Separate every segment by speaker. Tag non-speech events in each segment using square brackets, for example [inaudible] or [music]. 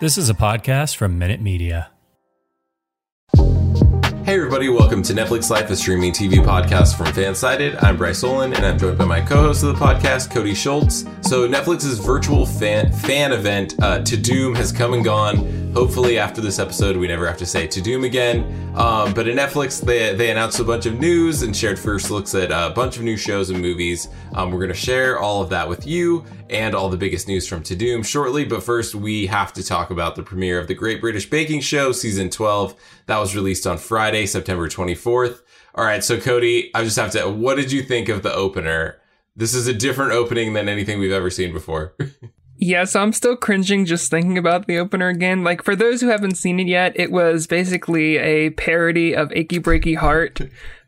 Speaker 1: This is a podcast from Minute Media.
Speaker 2: Hey everybody, welcome to Netflix Life, a streaming TV podcast from Fansided. I'm Bryce Olin, and I'm joined by my co-host of the podcast, Cody Schultz. So Netflix's virtual fan, fan event, uh, Tudum, has come and gone. Hopefully, after this episode, we never have to say Tudum again. Um, but at Netflix, they, they announced a bunch of news and shared first looks at a bunch of new shows and movies. Um, we're going to share all of that with you and all the biggest news from Tudum shortly. But first, we have to talk about the premiere of the Great British Baking Show, season 12. That was released on Friday, September 24th. All right, so Cody, I just have to, what did you think of the opener? This is a different opening than anything we've ever seen before. [laughs]
Speaker 3: Yeah, so I'm still cringing just thinking about the opener again. Like, for those who haven't seen it yet, it was basically a parody of Achy Breaky Heart.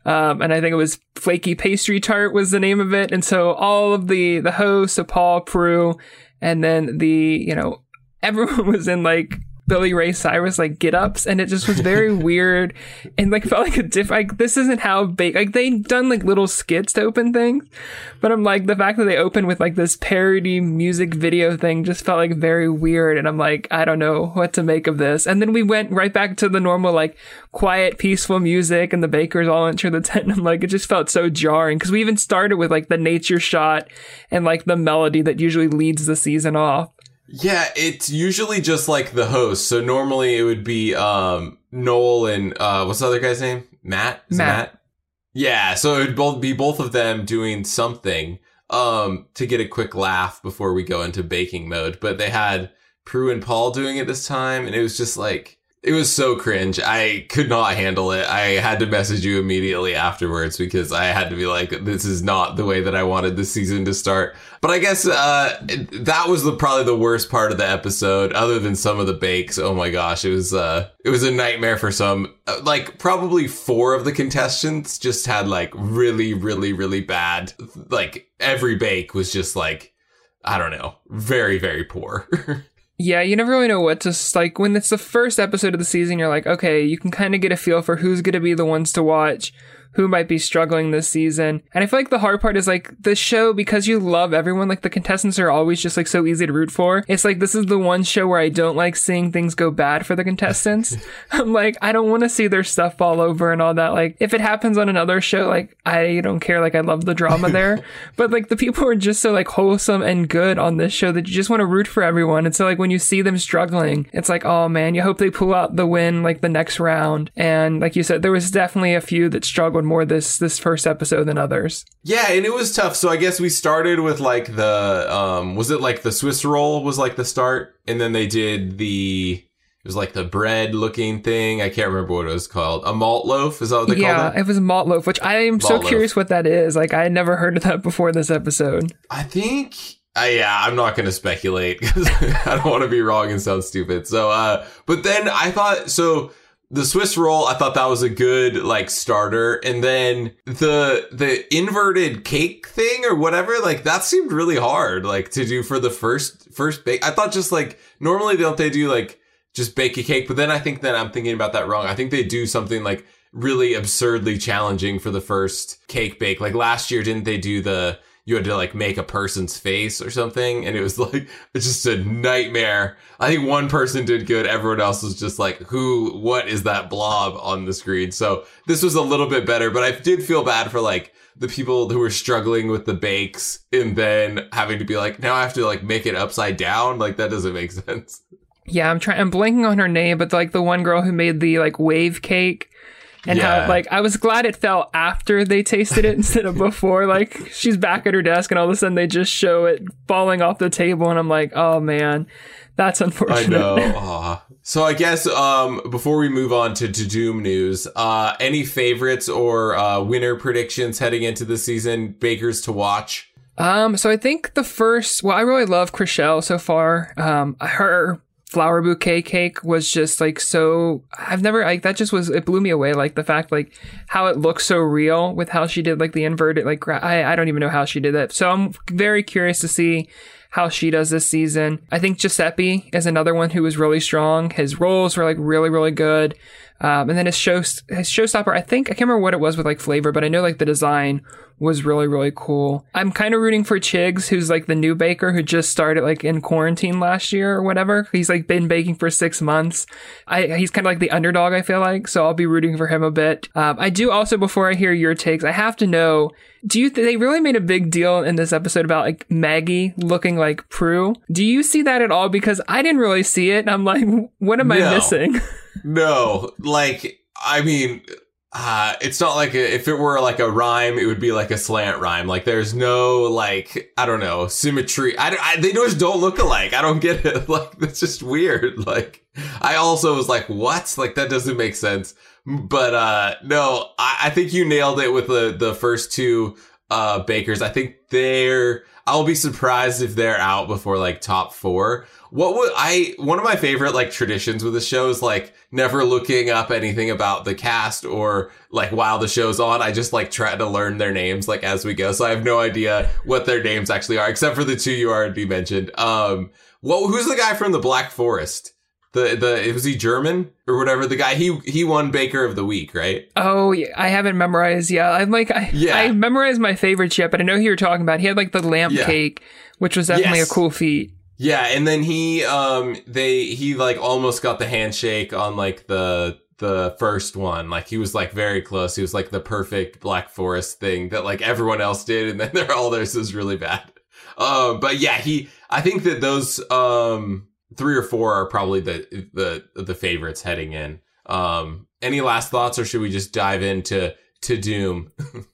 Speaker 3: Um, and I think it was Flaky Pastry Tart was the name of it. And so all of the, the hosts, so Paul, Prue, and then the, you know, [laughs] everyone was in like Billy Ray Cyrus like get ups, and it just was very [laughs] weird and like felt like a diff. Like this isn't how big like they've done like little skits to open things, but I'm like the fact that they opened with like this parody music video thing just felt like very weird, and I'm like I don't know what to make of this. And then we went right back to the normal like quiet, peaceful music, and the bakers all enter the tent. And I'm like it just felt so jarring because we even started with like the nature shot and like the melody that usually leads the season off.
Speaker 2: Yeah, it's usually just like the host. So normally it would be um Noel and uh what's the other guy's name? Matt? Is
Speaker 3: Matt.
Speaker 2: Matt? Yeah, so it would both be both of them doing something um to get a quick laugh before we go into baking mode. But they had Prue and Paul doing it this time, and it was just like it was so cringe. I could not handle it. I had to message you immediately afterwards because I had to be like, this is not the way that I wanted the season to start. But I guess uh, that was the probably the worst part of the episode, other than some of the bakes. Oh my gosh, it was uh, it was a nightmare for some. Uh, Like probably four of the contestants just had like really, really, really bad. Like every bake was just like, I don't know, very, very poor. [laughs]
Speaker 3: Yeah, you never really know what to like when it's the first episode of the season. You're like, okay, you can kind of get a feel for who's going to be the ones to watch, who might be struggling this season. And I feel like the hard part is like the show because you love everyone. Like the contestants are always just like so easy to root for. It's like this is the one show where I don't like seeing things go bad for the contestants. [laughs] I'm like, I don't want to see their stuff fall over and all that. Like if it happens on another show, like I don't care. Like I love the drama [laughs] there, but like the people are just so like wholesome and good on this show that you just want to root for everyone. And so like when you see them struggling, it's like, oh man, you hope they pull out the win like the next round. And like you said, there was definitely a few that struggled more this this first episode than others.
Speaker 2: Yeah, and it was tough. So I guess we started with like the um was it like the Swiss roll was like the start and then they did the it was like the bread looking thing. I can't remember what it was called. A malt loaf, is that what they
Speaker 3: yeah,
Speaker 2: called it?
Speaker 3: Yeah, it was a malt loaf, which I am so
Speaker 2: loaf.
Speaker 3: curious what that is. Like I had never heard of that before this episode.
Speaker 2: I think uh, yeah, I'm not going to speculate [laughs] because [laughs] I don't want to be wrong and sound stupid. So uh but then I thought so the Swiss roll, I thought that was a good like starter, and then the the inverted cake thing or whatever, like that seemed really hard, like to do for the first first bake. I thought just like normally don't they do like just bake a cake, but then I think that I'm thinking about that wrong. I think they do something like really absurdly challenging for the first cake bake. Like last year, didn't they do the you had to like make a person's face or something and it was [laughs] like it's just a nightmare. I think one person did good everyone else was just like who what is that blob on the screen? So this was a little bit better but i did feel bad for like the people who were struggling with the bakes and then having to be like now i have to like make it upside down? Like that doesn't make [laughs] sense.
Speaker 3: Yeah, I'm trying. I'm blanking on her name, but like the one girl who made the like wave cake, and
Speaker 2: Yeah.
Speaker 3: how like I was glad it fell after they tasted it [laughs] instead of before. Like she's back at her desk, and all of a sudden they just show it falling off the table, and I'm like, oh man, that's unfortunate.
Speaker 2: I know. [laughs] Aw. So I guess um, before we move on to, Tudum news, uh, any favorites or uh, winner predictions heading into the season? Bakers to watch.
Speaker 3: Um, so I think the first, well, I really love Crystelle so far. Um, her flower bouquet cake was just like so, I've never, like, that just was, it blew me away. Like the fact, like, how it looks so real with how she did, like, the inverted, like, I, I don't even know how she did that. So I'm very curious to see how she does this season. I think Giuseppe is another one who was really strong. His rolls were like really, really good. Um, and then his show his showstopper, I think I can't remember what it was with like flavor, but I know like the design was really really cool. I'm kind of rooting for Chigs, who's like the new baker who just started like in quarantine last year or whatever. He's like been baking for six months. I he's kind of like the underdog. I feel like so I'll be rooting for him a bit. Um, I do also before I hear your takes, I have to know. Do you th- they really made a big deal in this episode about like Maggie looking like Prue? Do you see that at all? Because I didn't really see it. And I'm like, [laughs] what am I missing? [laughs]
Speaker 2: No, like I mean, uh, it's not like a, if it were like a rhyme, it would be like a slant rhyme. Like there's no like I don't know symmetry. I, I they just don't look alike. I don't get it. [laughs] Like that's just weird. [laughs] Like I also was like, what? Like that doesn't make sense. But uh no, I, I think you nailed it with the the first two uh bakers. I think they're. I'll be surprised if they're out before like top four. What would I? One of my favorite like traditions with the show is like never looking up anything about the cast or like while the show's on. I just like try to learn their names like as we go. So I have no idea what their names actually are, except for the two you already mentioned. Um, what? Who's the guy from the Black Forest? The the was he German or whatever? The guy he he won Baker of the Week, right?
Speaker 3: Oh, yeah, I haven't memorized. Yeah, I'm like, I,
Speaker 2: Yeah.
Speaker 3: I memorized my favorite chip, but I know who you're talking about. He had like the lamp
Speaker 2: Yeah.
Speaker 3: cake, which was definitely
Speaker 2: Yes.
Speaker 3: a cool feat.
Speaker 2: Yeah, and then he um they he like almost got the handshake on like the the first one. Like he was like very close. He was like the perfect Black Forest thing that like everyone else did, and then [laughs] they're all theirs was really bad. Um, but yeah, he I think that those um three or four are probably the the the favorites heading in. Um, any last thoughts, or should we just dive into Tudum?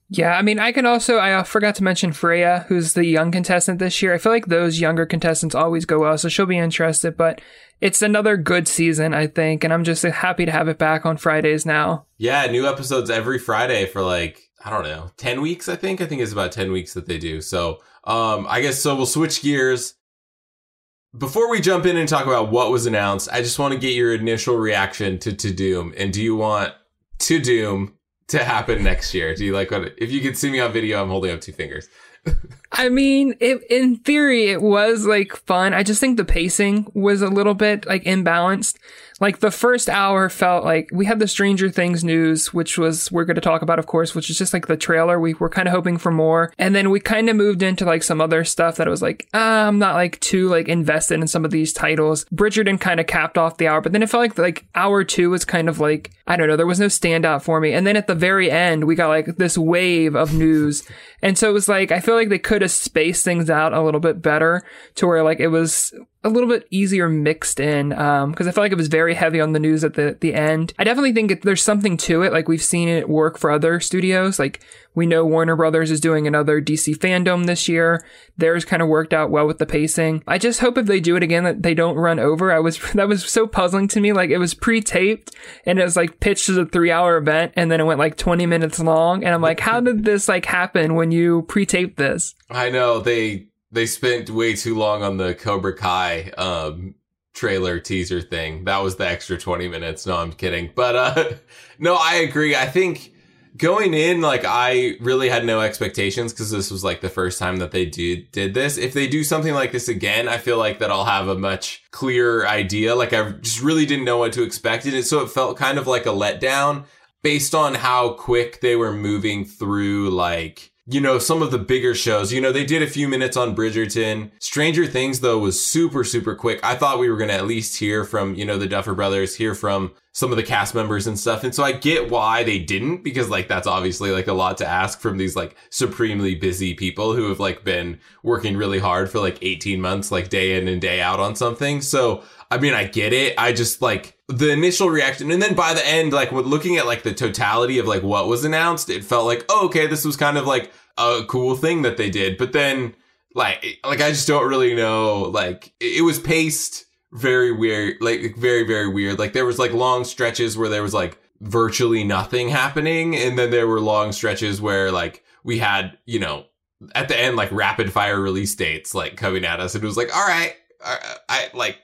Speaker 3: Yeah, I mean, I can also, I uh, forgot to mention Freya, who's the young contestant this year. I feel like those younger contestants always go well, so she'll be interested, but it's another good season, I think, and I'm just happy to have it back on Fridays now.
Speaker 2: Yeah, new episodes every Friday for like, I don't know, 10 weeks, I think. I think it's about 10 weeks that they do. So, um, I guess so we'll switch gears. Before we jump in and talk about what was announced, I just want to get your initial reaction to Tudum. And do you want Tudum to happen next year? Do you like what, if you could see me on video, I'm holding up two fingers. [laughs]
Speaker 3: I mean, it, in theory, it was like fun. I just think the pacing was a little bit like imbalanced. Like the first hour felt like we had the Stranger Things news, which was we're going to talk about, of course, which is just like the trailer. We were kind of hoping for more, and then we kind of moved into like some other stuff that was like ah, I'm not like too like invested in some of these titles. Bridgerton kind of capped off the hour, but then it felt like like hour two was kind of like I don't know, there was no standout for me. And then at the very end, we got like this wave of news, and so it was like I feel like they could have spaced things out a little bit better to where like it was a little bit easier mixed in um because I felt like it was very heavy on the news at the the end. I definitely think it, there's something to it. Like we've seen it work for other studios. Like we know Warner Brothers is doing another DC fandom this year. Theirs kind of worked out well with the pacing. I just hope if they do it again that they don't run over. I was [laughs] that was so puzzling to me. Like it was pre-taped and it was like pitched as a three-hour event and then it went like 20 minutes long. And I'm like, [laughs] how did this like happen when you pre-taped this?
Speaker 2: I know they, they spent way too long on the Cobra Kai, um, trailer teaser thing. That was the extra 20 minutes. No, I'm kidding. But, uh, [laughs] no, I agree. I think going in, like, I really had no expectations because this was like the first time that they did, did this. If they do something like this again, I feel like that I'll have a much clearer idea. Like, I just really didn't know what to expect. And so it felt kind of like a letdown based on how quick they were moving through, like, you know, some of the bigger shows. You know, they did a few minutes on Bridgerton. Stranger Things, though, was super, super quick. I thought we were going to at least hear from, you know, the Duffer Brothers, hear from some of the cast members and stuff. And so I get why they didn't, because, like, that's obviously, like, a lot to ask from these, like, supremely busy people who have, like, been working really hard for, like, 18 months, like, day in and day out on something. So, I mean, I get it. I just, like, the initial reaction and then by the end like looking at like the totality of like what was announced it felt like oh, okay this was kind of like a cool thing that they did but then like like i just don't really know like it was paced very weird like very very weird like there was like long stretches where there was like virtually nothing happening and then there were long stretches where like we had you know at the end like rapid fire release dates like coming at us and it was like all right I, I like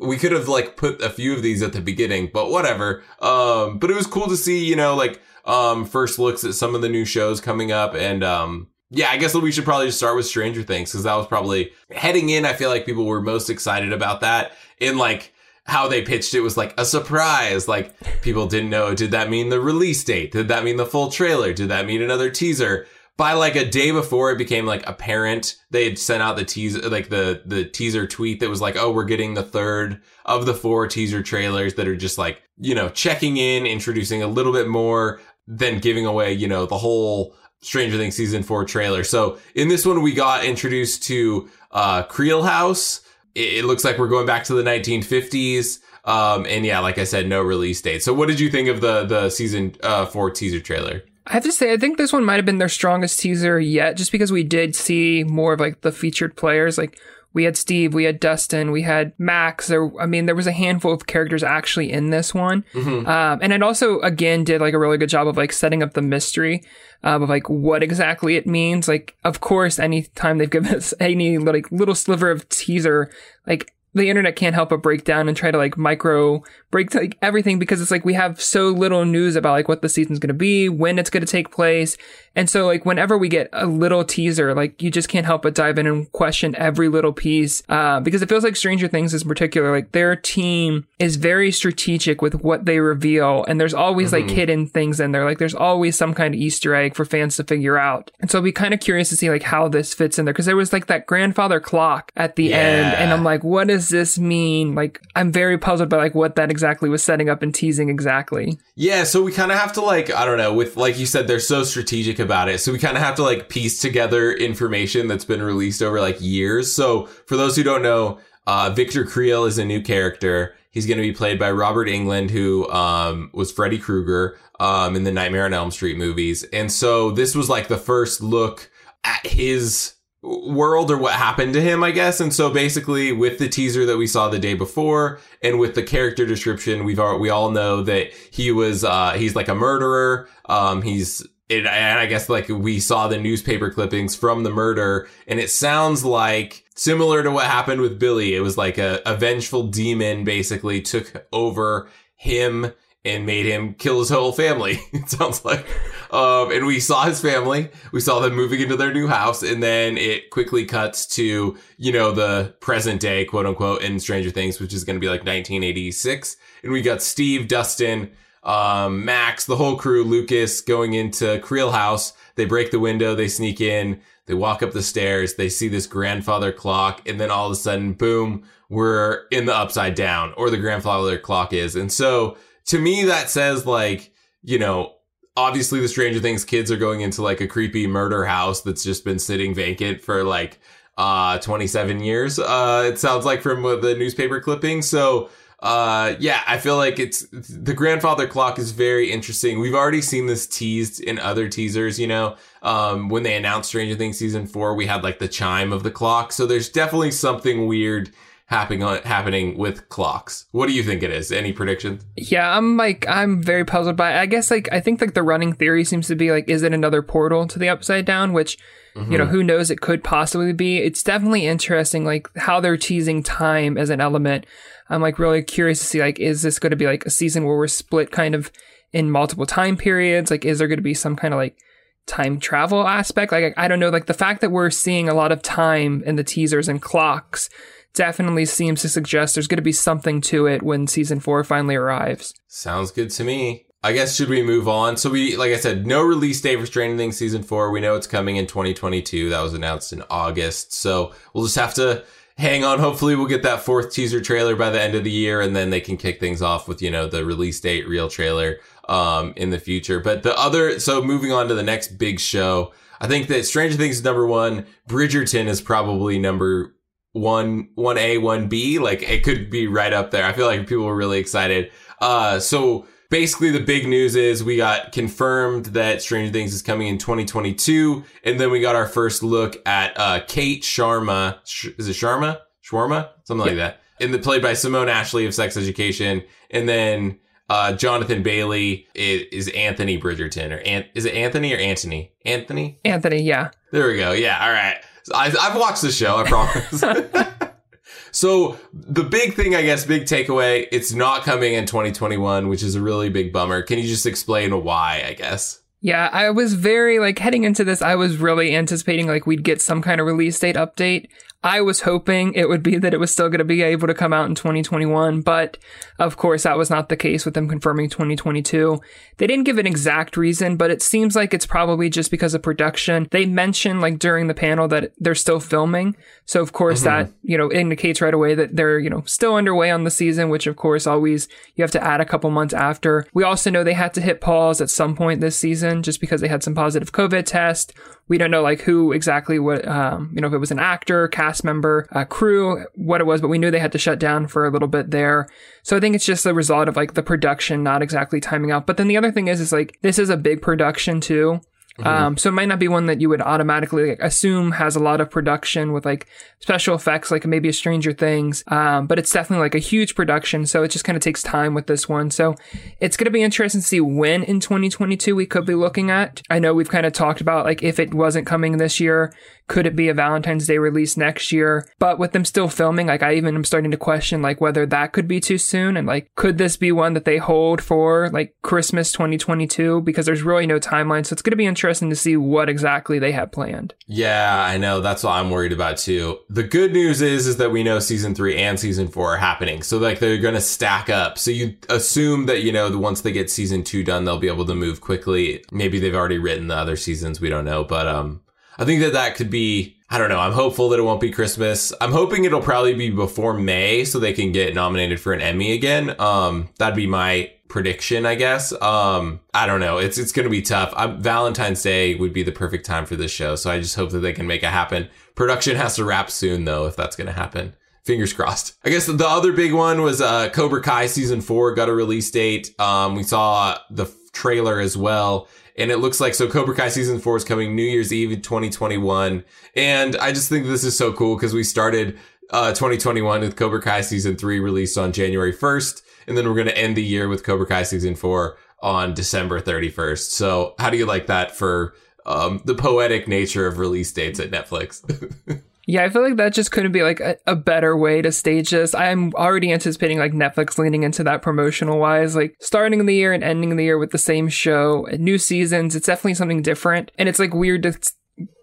Speaker 2: we could have like put a few of these at the beginning, but whatever. Um, but it was cool to see, you know, like, um, first looks at some of the new shows coming up. And, um, yeah, I guess we should probably just start with Stranger Things because that was probably heading in. I feel like people were most excited about that. in like, how they pitched it was like a surprise. Like people didn't know. Did that mean the release date? Did that mean the full trailer? Did that mean another teaser? By like a day before it became like apparent, they had sent out the teaser, like the, the teaser tweet that was like, Oh, we're getting the third of the four teaser trailers that are just like, you know, checking in, introducing a little bit more than giving away, you know, the whole Stranger Things season four trailer. So in this one, we got introduced to, uh, Creel House. It, it looks like we're going back to the 1950s. Um, and yeah, like I said, no release date. So what did you think of the, the season, uh, four teaser trailer?
Speaker 3: I have to say, I think this one might have been their strongest teaser yet, just because we did see more of like the featured players. Like we had Steve, we had Dustin, we had Max. There, I mean, there was a handful of characters actually in this one,
Speaker 2: Mm-hmm.
Speaker 3: um, and it also again did like a really good job of like setting up the mystery um, of like what exactly it means. Like, of course, anytime they've given us [laughs] any like little sliver of teaser, like the internet can't help but break down and try to like micro break like everything because it's like we have so little news about like what the season's going to be, when it's going to take place. And so like whenever we get a little teaser, like you just can't help but dive in and question every little piece. Uh, because it feels like Stranger Things in particular, like their team is very strategic with what they reveal. And there's always like hidden things in there. Like there's always some kind of Easter egg for fans to figure out. And so I'll be kind of curious to see like how this fits in there. Cause there was like that grandfather clock at the end. And I'm like, what does this mean? Like I'm very puzzled by like what that exactly was setting up and teasing exactly.
Speaker 2: Yeah, so we kind of have to like I don't know, with like you said they're so strategic about it. So we kind of have to like piece together information that's been released over like years. So for those who don't know, uh Victor Creel is a new character. He's going to be played by Robert Englund who um was Freddy Krueger um in the Nightmare on Elm Street movies. And so this was like the first look at his world or what happened to him, I guess. And so basically with the teaser that we saw the day before and with the character description, we've all, we all know that he was, uh, he's like a murderer. Um, he's, it, and I guess like we saw the newspaper clippings from the murder and it sounds like similar to what happened with Billy. It was like a, a vengeful demon basically took over him and made him kill his whole family. [laughs] It sounds like. Um, and we saw his family. We saw them moving into their new house, and then it quickly cuts to you know the present day, quote unquote, in Stranger Things, which is going to be like 1986. And we got Steve, Dustin, um, Max, the whole crew, Lucas going into Creel House. They break the window, they sneak in, they walk up the stairs, they see this grandfather clock, and then all of a sudden, boom, we're in the upside down, or the grandfather clock is. And so to me, that says like, you know, obviously the Stranger Things kids are going into like a creepy murder house that's just been sitting vacant for like uh 27 years. Uh it sounds like from the newspaper clipping. So uh yeah, I feel like it's the grandfather clock is very interesting. We've already seen this teased in other teasers, you know. Um when they announced Stranger Things season 4, we had like the chime of the clock. So there's definitely something weird happening happening with clocks. What do you think it is? Any predictions?
Speaker 3: Yeah, I'm like I'm very puzzled by. It. I guess like I think like the running theory seems to be like, is it another portal to the upside down? Which you know mm-hmm. who knows it could possibly be. It's definitely interesting like how they're teasing time as an element. I'm like really curious to see like is this going to be like a season where we're split kind of in multiple time periods? Like is there going to be some kind of like time travel aspect? Like I don't know. Like the fact that we're seeing a lot of time in the teasers and clocks definitely seems to suggest there's going to be something to it when season four finally arrives.
Speaker 2: Sounds good to me. I guess should we move on? So we, like I said, no release date for Stranger Things season four. We know it's coming in 2022. That was announced in August. So we'll just have to hang on. Hopefully we'll get that fourth teaser trailer by the end of the year and then they can kick things off with, you know, the release date real trailer, um, in the future. But the other, so moving on to the next big show, I think that Stranger Things is number one. Bridgerton is probably number one, one A, one B. Like it could be right up there. I feel like people were really excited. Uh, so basically the big news is we got confirmed that Stranger Things is coming in 2022. And then we got our first look at, uh, Kate Sharma. Sh- is it Sharma? Shawarma? Something like that. And the played by Simone Ashley of Sex Education. And then, uh, Jonathan Bailey is, is Anthony Bridgerton or Ant, is it Anthony or Anthony? Anthony?
Speaker 3: Anthony, yeah.
Speaker 2: There we go. Yeah. All right. I, I've watched the show. I promise. [laughs] so the big thing, I guess, big takeaway, it's not coming in 2021, which is a really big bummer. Can you just explain why, I guess?
Speaker 3: Yeah, I was very like heading into this, I was really anticipating like we'd get some kind of release date update. I was hoping it would be that it was still going to be able to come out in 2021, but of course that was not the case with them confirming 2022. They didn't give an exact reason, but it seems like it's probably just because of production. They mentioned like during the panel that they're still filming. So of course mm-hmm. that, you know, indicates right away that they're, you know, still underway on the season, which of course always you have to add a couple months after. We also know they had to hit pause at some point this season just because they had some positive COVID test. We don't know like who exactly what, um, you know, if it was an actor, cast member, crew, what it was, but we knew they had to shut down for a little bit there. So I think it's just the result of like the production not exactly timing out. But then the other thing is, is like this is a big production too. Mm-hmm. Um, so it might not be one that you would automatically like, assume has a lot of production with like special effects, like maybe a Stranger Things. Um, but it's definitely like a huge production. So it just kind of takes time with this one. So it's going to be interesting to see when in 2022 we could be looking at. I know we've kind of talked about like if it wasn't coming this year, could it be a Valentine's Day release next year? But with them still filming, like I even am starting to question like whether that could be too soon and like could this be one that they hold for like Christmas 2022 because there's really no timeline. So it's going to be interesting to see what exactly they have planned.
Speaker 2: Yeah, I know. That's what I'm worried about too. The good news is is that we know season 3 and season 4 are happening. So like they're going to stack up. So you assume that you know once they get season 2 done they'll be able to move quickly. Maybe they've already written the other seasons, we don't know, but um I think that that could be, I don't know. I'm hopeful that it won't be Christmas. I'm hoping it'll probably be before May so they can get nominated for an Emmy again. Um, that'd be my prediction, I guess. Um, I don't know. It's, it's going to be tough. I'm, Valentine's Day would be the perfect time for this show. So I just hope that they can make it happen. Production has to wrap soon though, if that's going to happen fingers crossed. I guess the other big one was uh, Cobra Kai season four got a release date. Um, we saw the trailer as well. And it looks like so Cobra Kai season four is coming New Year's Eve 2021. And I just think this is so cool because we started uh, 2021 with Cobra Kai season three released on January 1st. And then we're going to end the year with Cobra Kai season four on December 31st. So how do you like that for um, the poetic nature of release dates at Netflix? [laughs]
Speaker 3: Yeah, I feel like that just couldn't be like a, a, better way to stage this. I'm already anticipating like Netflix leaning into that promotional wise, like starting the year and ending the year with the same show, new seasons. It's definitely something different. And it's like weird to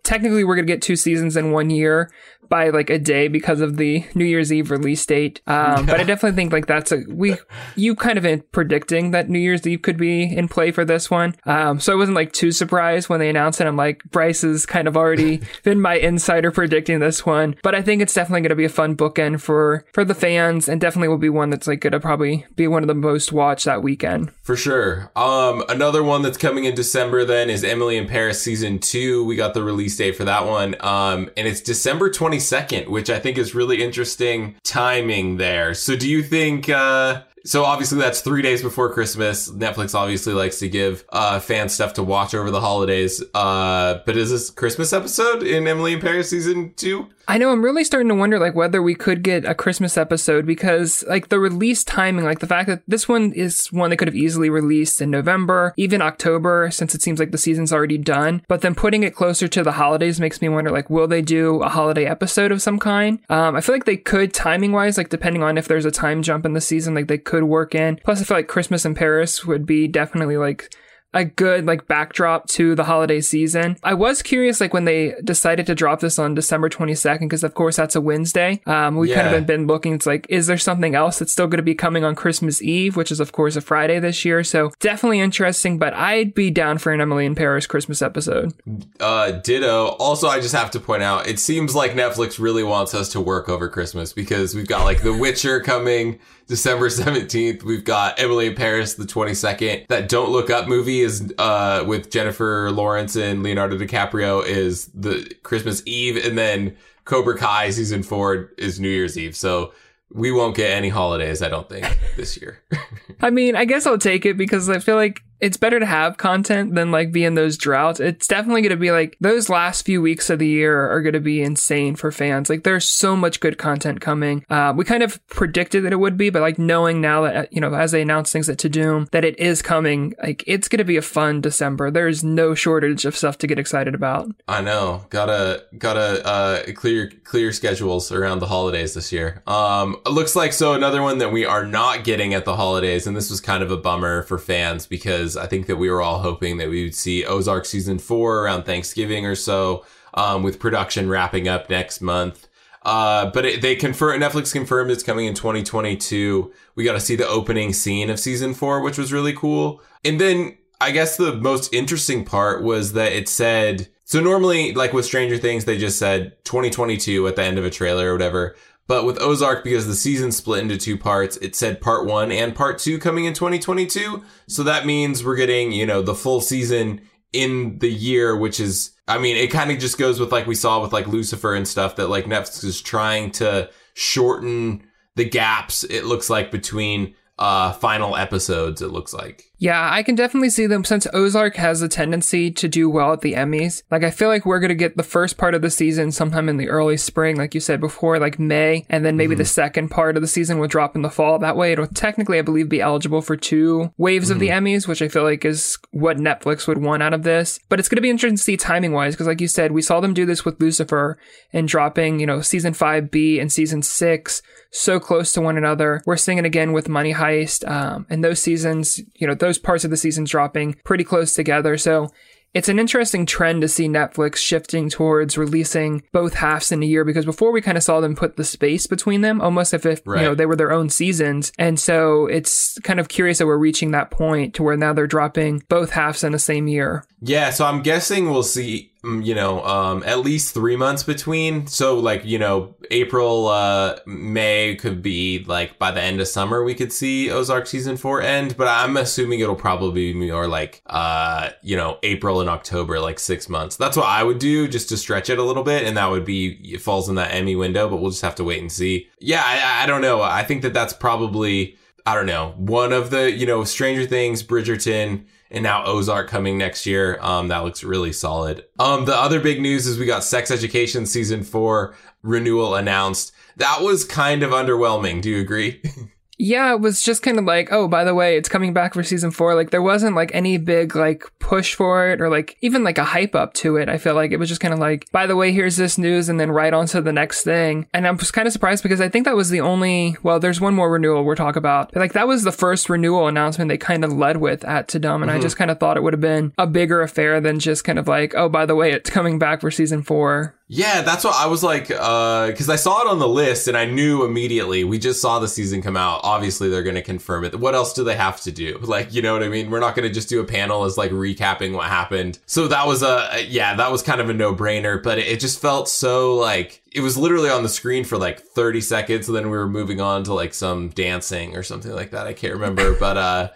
Speaker 3: technically we're going to get two seasons in one year, by like a day because of the New Year's Eve release date. Um, but I definitely think like that's a we you kind of in predicting that New Year's Eve could be in play for this one. Um, so I wasn't like too surprised when they announced it. I'm like Bryce has kind of already [laughs] been my insider predicting this one. But I think it's definitely going to be a fun bookend for for the fans, and definitely will be one that's like going to probably be one of the most watched that weekend
Speaker 2: for sure. Um, another one that's coming in December then is Emily in Paris season two. We got the release for that one, um, and it's December 22nd, which I think is really interesting timing there. So do you think, uh, so obviously that's three days before Christmas. Netflix obviously likes to give uh, fan stuff to watch over the holidays. Uh, but is this Christmas episode in Emily in Paris season two?
Speaker 3: I know I'm really starting to wonder like whether we could get a Christmas episode because like the release timing, like the fact that this one is one they could have easily released in November, even October, since it seems like the season's already done. But then putting it closer to the holidays makes me wonder like will they do a holiday episode of some kind? Um, I feel like they could timing wise, like depending on if there's a time jump in the season, like they could work in. Plus, I feel like Christmas in Paris would be definitely like a good like backdrop to the holiday season. I was curious like when they decided to drop this on December 22nd because of course that's a Wednesday. Um, we yeah. kind of been looking. It's like is there something else that's still going to be coming on Christmas Eve, which is of course a Friday this year. So definitely interesting. But I'd be down for an Emily in Paris Christmas episode.
Speaker 2: Uh, ditto. Also, I just have to point out it seems like Netflix really wants us to work over Christmas because we've got like The Witcher coming. December [laughs] 17th. We've got Emily in Paris the 22nd. That Don't Look Up movie is uh, with Jennifer Lawrence and Leonardo DiCaprio is the Christmas Eve. And then Cobra Kai season four is New Year's Eve. So we won't get any holidays, I don't think, this year. [laughs]
Speaker 3: I mean, I guess I'll take it because I feel like it's better to have content than like be in those droughts. It's definitely going to be like those last few weeks of the year are going to be insane for fans. Like there's so much good content coming. Uh, we kind of predicted that it would be, but like knowing now that, uh, you know, as they announce things at Tudum that it is coming, like it's going to be a fun December. There's no shortage of stuff to get excited about.
Speaker 2: I know. Gotta, gotta, uh, clear, clear schedules around the holidays this year. Um, it looks like so another one that we are not getting at the holidays. And this was kind of a bummer for fans because because I think that we were all hoping that we would see Ozark season four around Thanksgiving or so, um, with production wrapping up next month. Uh, but it, they confirm Netflix confirmed it's coming in 2022. We got to see the opening scene of season four, which was really cool. And then I guess the most interesting part was that it said so normally like with Stranger Things they just said 2022 at the end of a trailer or whatever. But with Ozark, because the season split into two parts, it said part one and part two coming in 2022. So that means we're getting, you know, the full season in the year, which is, I mean, it kind of just goes with like we saw with like Lucifer and stuff that like Netflix is trying to shorten the gaps, it looks like, between uh final episodes it looks like
Speaker 3: yeah i can definitely see them since ozark has a tendency to do well at the emmys like i feel like we're going to get the first part of the season sometime in the early spring like you said before like may and then maybe mm-hmm. the second part of the season will drop in the fall that way it'll technically i believe be eligible for two waves mm-hmm. of the mm-hmm. emmys which i feel like is what netflix would want out of this but it's going to be interesting to see timing wise because like you said we saw them do this with lucifer and dropping you know season 5b and season 6 so close to one another. We're seeing it again with Money Heist, um, and those seasons, you know, those parts of the seasons dropping pretty close together. So it's an interesting trend to see Netflix shifting towards releasing both halves in a year because before we kind of saw them put the space between them almost as if right. you know they were their own seasons and so it's kind of curious that we're reaching that point to where now they're dropping both halves in the same year.
Speaker 2: Yeah, so I'm guessing we'll see Mm, you know, um, at least three months between. So like, you know, April, uh, May could be like by the end of summer, we could see Ozark season four end, but I'm assuming it'll probably be more like, uh, you know, April and October, like six months. That's what I would do just to stretch it a little bit. And that would be, it falls in that Emmy window, but we'll just have to wait and see. Yeah. I, I don't know. I think that that's probably, I don't know, one of the, you know, Stranger Things, Bridgerton, and now Ozark coming next year. Um, that looks really solid. Um, the other big news is we got Sex Education season four renewal announced. That was kind of underwhelming. Do you agree? [laughs]
Speaker 3: Yeah, it was just kind of like, oh, by the way, it's coming back for season four. Like, there wasn't like any big like push for it or like even like a hype up to it. I feel like it was just kind of like, by the way, here's this news and then right on to the next thing. And I'm just kind of surprised because I think that was the only, well, there's one more renewal we'll talk about. But like, that was the first renewal announcement they kind of led with at Tudum. And mm-hmm. I just kind of thought it would have been a bigger affair than just kind of like, oh, by the way, it's coming back for season four.
Speaker 2: Yeah, that's what I was like, uh, cause I saw it on the list and I knew immediately. We just saw the season come out. Obviously, they're going to confirm it. What else do they have to do? [laughs] Like, you know what I mean? We're not going to just do a panel as like recapping what happened. So that was a, yeah, that was kind of a no brainer, but it just felt so like, it was literally on the screen for like 30 seconds. And then we were moving on to like some dancing or something like that. I can't remember, but, uh,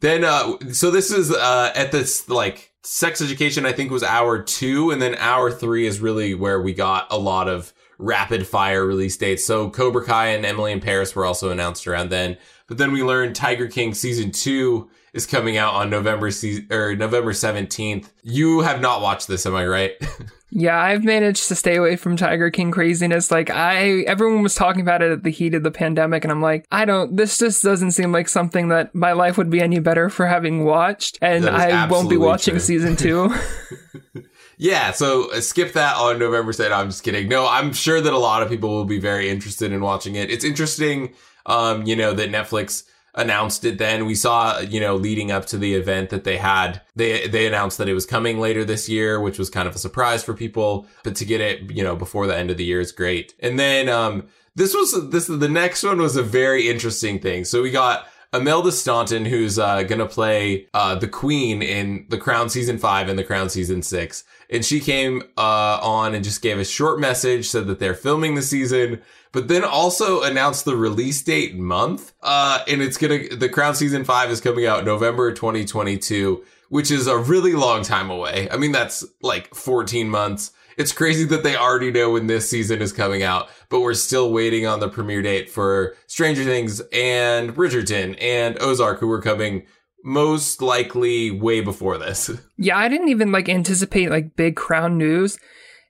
Speaker 2: then, uh, so this is, uh, at this like, sex education, I think, was hour two. And then hour three is really where we got a lot of rapid fire release dates. So Cobra Kai and Emily in Paris were also announced around then. But then we learned Tiger King season two is coming out on November se- or November 17th. You have not watched this, am I right? [laughs]
Speaker 3: Yeah, I've managed to stay away from Tiger King craziness. Like I everyone was talking about it at the heat of the pandemic and I'm like, I don't this just doesn't seem like something that my life would be any better for having watched and I won't be watching true. season 2. [laughs] [laughs]
Speaker 2: yeah, so uh, skip that on November 2nd. I'm just kidding. No, I'm sure that a lot of people will be very interested in watching it. It's interesting um, you know, that Netflix announced it then. We saw, you know, leading up to the event that they had, they, they announced that it was coming later this year, which was kind of a surprise for people. But to get it, you know, before the end of the year is great. And then, um, this was, this, the next one was a very interesting thing. So we got, Imelda Staunton, who's uh, gonna play uh, the Queen in The Crown season five and The Crown season six, and she came uh, on and just gave a short message, said that they're filming the season, but then also announced the release date month. Uh, and it's gonna, the Crown season five is coming out November 2022, which is a really long time away. I mean, that's like 14 months. It's crazy that they already know when this season is coming out, but we're still waiting on the premiere date for Stranger Things and Bridgerton and Ozark, who are coming most likely way before this. [laughs]
Speaker 3: Yeah, I didn't even like anticipate like big crown news.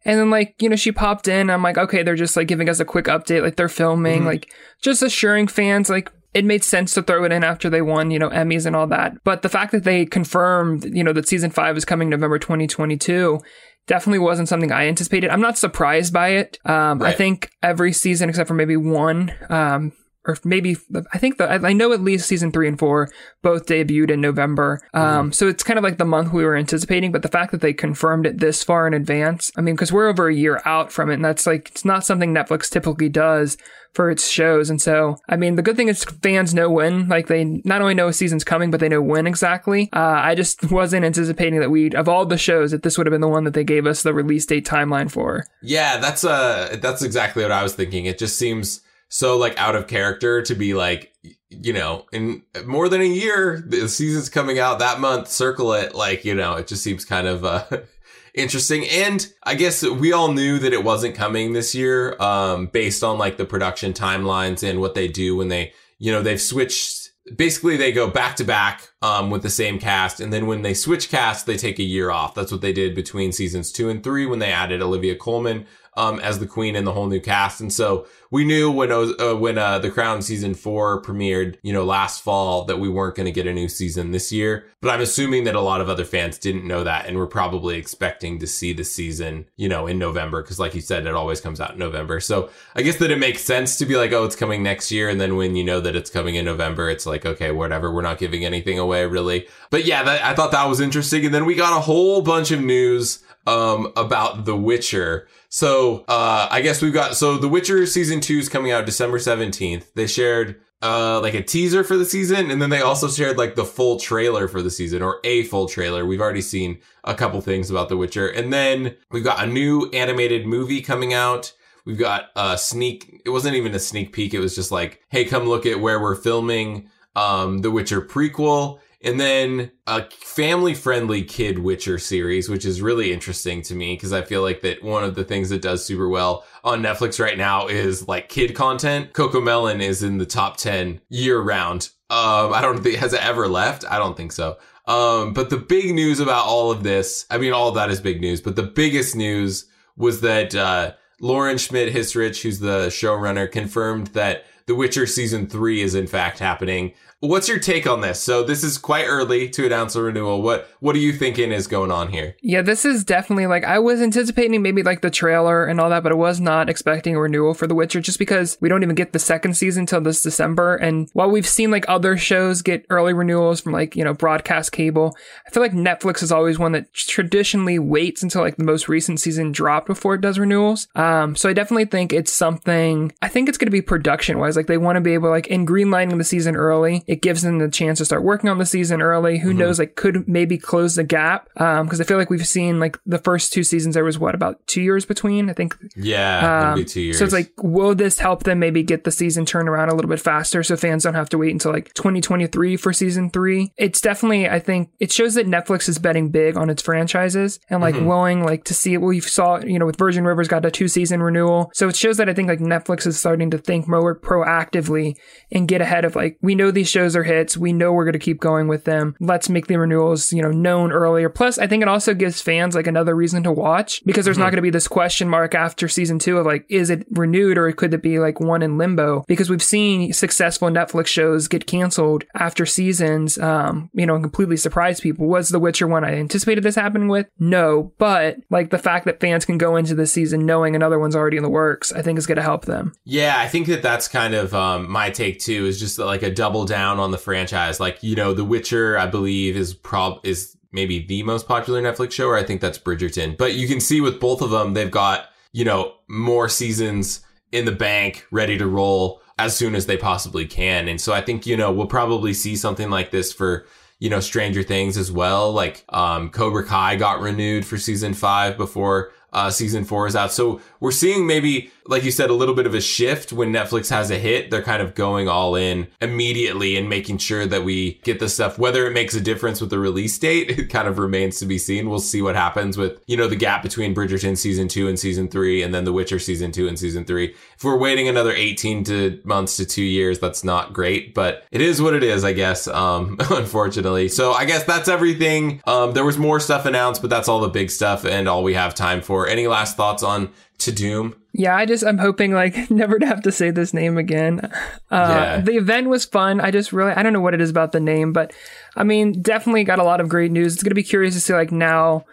Speaker 3: And then like, you know, she popped in. I'm like, okay, they're just like giving us a quick update, like they're filming, mm-hmm. like just assuring fans like it made sense to throw it in after they won, you know, Emmys and all that. But the fact that they confirmed, you know, that season five is coming November 2022 definitely wasn't something I anticipated. I'm not surprised by it. Um, right. I think every season except for maybe one, um, or maybe I think the I know at least season three and four both debuted in November. Um, mm-hmm. so it's kind of like the month we were anticipating, but the fact that they confirmed it this far in advance, I mean, because we're over a year out from it, and that's like it's not something Netflix typically does for its shows. And so, I mean, the good thing is fans know when, like they not only know a season's coming, but they know when exactly. Uh, I just [laughs] wasn't anticipating that we, of all the shows, that this would have been the one that they gave us the release date timeline for.
Speaker 2: Yeah, that's uh, that's exactly what I was thinking. It just seems so like out of character to be like, you know, in more than a year, the season's coming out that month. Circle it, like you know, it just seems kind of uh [laughs] interesting. And I guess we all knew that it wasn't coming this year, um, based on like the production timelines and what they do when they, you know, they've switched. Basically, they go back to back um, with the same cast, and then when they switch cast, they take a year off. That's what they did between seasons two and three when they added Olivia Colman um, as the queen in the whole new cast. And so we knew when uh, when uh, the Crown season four premiered, you know, last fall that we weren't going to get a new season this year. But I'm assuming that a lot of other fans didn't know that and were probably expecting to see the season, you know, in November because, like you said, it always comes out in November. So I guess that it makes sense to be like, oh, it's coming next year, and then when you know that it's coming in November, it's like, okay, whatever, we're not giving anything away really. But yeah, that, I thought that was interesting, and then we got a whole bunch of news um, about The Witcher. So uh, I guess we've got so The Witcher season two is coming out December seventeenth. They shared uh like a teaser for the season and then they also shared like the full trailer for the season or a full trailer. We've already seen a couple things about the witcher. And then we've got a new animated movie coming out. We've got a sneak it wasn't even a sneak peek. It was just like hey come look at where we're filming um the witcher prequel and then a family friendly kid Witcher series, which is really interesting to me because I feel like that one of the things that does super well on Netflix right now is like kid content. Coco Melon is in the top 10 year round. Um, I don't think has it ever left. I don't think so. Um, but the big news about all of this, I mean, all of that is big news, but the biggest news was that, uh, Lauren Schmidt Hissrich, who's the showrunner, confirmed that The Witcher season three is in fact happening. What's your take on this? So this is quite early to announce a renewal. What what are you thinking is going on here?
Speaker 3: Yeah, this is definitely like I was anticipating maybe like the trailer and all that, but I was not expecting a renewal for The Witcher just because we don't even get the second season till this December. And while we've seen like other shows get early renewals from like, you know, broadcast cable, I feel like Netflix is always one that traditionally waits until like the most recent season dropped before it does renewals. Um, so I definitely think it's something I think it's gonna be production wise. Like they want to be able like in greenlighting the season early it gives them the chance to start working on the season early. Who mm-hmm. knows? Like, could maybe close the gap. Um, because I feel like we've seen like the first two seasons. There was what about two years between? I think.
Speaker 2: Yeah, um, two years.
Speaker 3: So it's like, will this help them maybe get the season turned around a little bit faster, so fans don't have to wait until like 2023 for season three? It's definitely, I think, it shows that Netflix is betting big on its franchises and like mm-hmm. willing like to see it. We saw, you know, with Virgin Rivers got a two season renewal, so it shows that I think like Netflix is starting to think more proactively and get ahead of like we know these shows are hits. We know we're going to keep going with them. Let's make the renewals, you know, known earlier. Plus, I think it also gives fans like another reason to watch because there's mm-hmm. not going to be this question mark after season two of like, is it renewed or could it be like one in limbo? Because we've seen successful Netflix shows get canceled after seasons, um, you know, and completely surprise people. Was The Witcher one I anticipated this happening with? No, but like the fact that fans can go into the season knowing another one's already in the works, I think is going to help them.
Speaker 2: Yeah, I think that that's kind of um, my take too. Is just like a double down on the franchise. Like, you know, The Witcher, I believe, is prob is maybe the most popular Netflix show, or I think that's Bridgerton. But you can see with both of them, they've got, you know, more seasons in the bank ready to roll as soon as they possibly can. And so I think, you know, we'll probably see something like this for, you know, Stranger Things as well. Like, um, Cobra Kai got renewed for season five before, uh, season four is out. So we're seeing maybe like you said, a little bit of a shift when Netflix has a hit. They're kind of going all in immediately and making sure that we get the stuff. Whether it makes a difference with the release date, [laughs] it kind of remains to be seen. We'll see what happens with, you know, the gap between Bridgerton season two and season three, and then The Witcher season two and season three. If we're waiting another 18 to months to two years, that's not great, but it is what it is, I guess, um, [laughs] unfortunately. So I guess that's everything. Um, there was more stuff announced, but that's all the big stuff and all we have time for. Any last thoughts on Tudum?
Speaker 3: Yeah, I just I'm hoping like [laughs] never to have to say this name again. Uh, yeah. The event was fun. I just really I don't know what it is about the name, but I mean definitely got a lot of great news. It's gonna be curious to see like now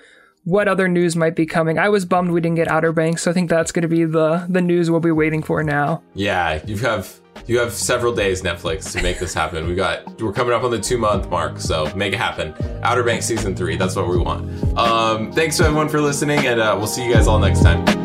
Speaker 3: what other news might be coming. I was bummed we didn't get Outer Banks, so I think that's going to be the the news we'll be waiting for now.
Speaker 2: Yeah, you have you have several days Netflix to make this happen. We got we're coming up on the two month mark, so make it happen. Outer Banks season three, that's what we want. Um, thanks to everyone for listening, and uh, we'll see you guys all next time.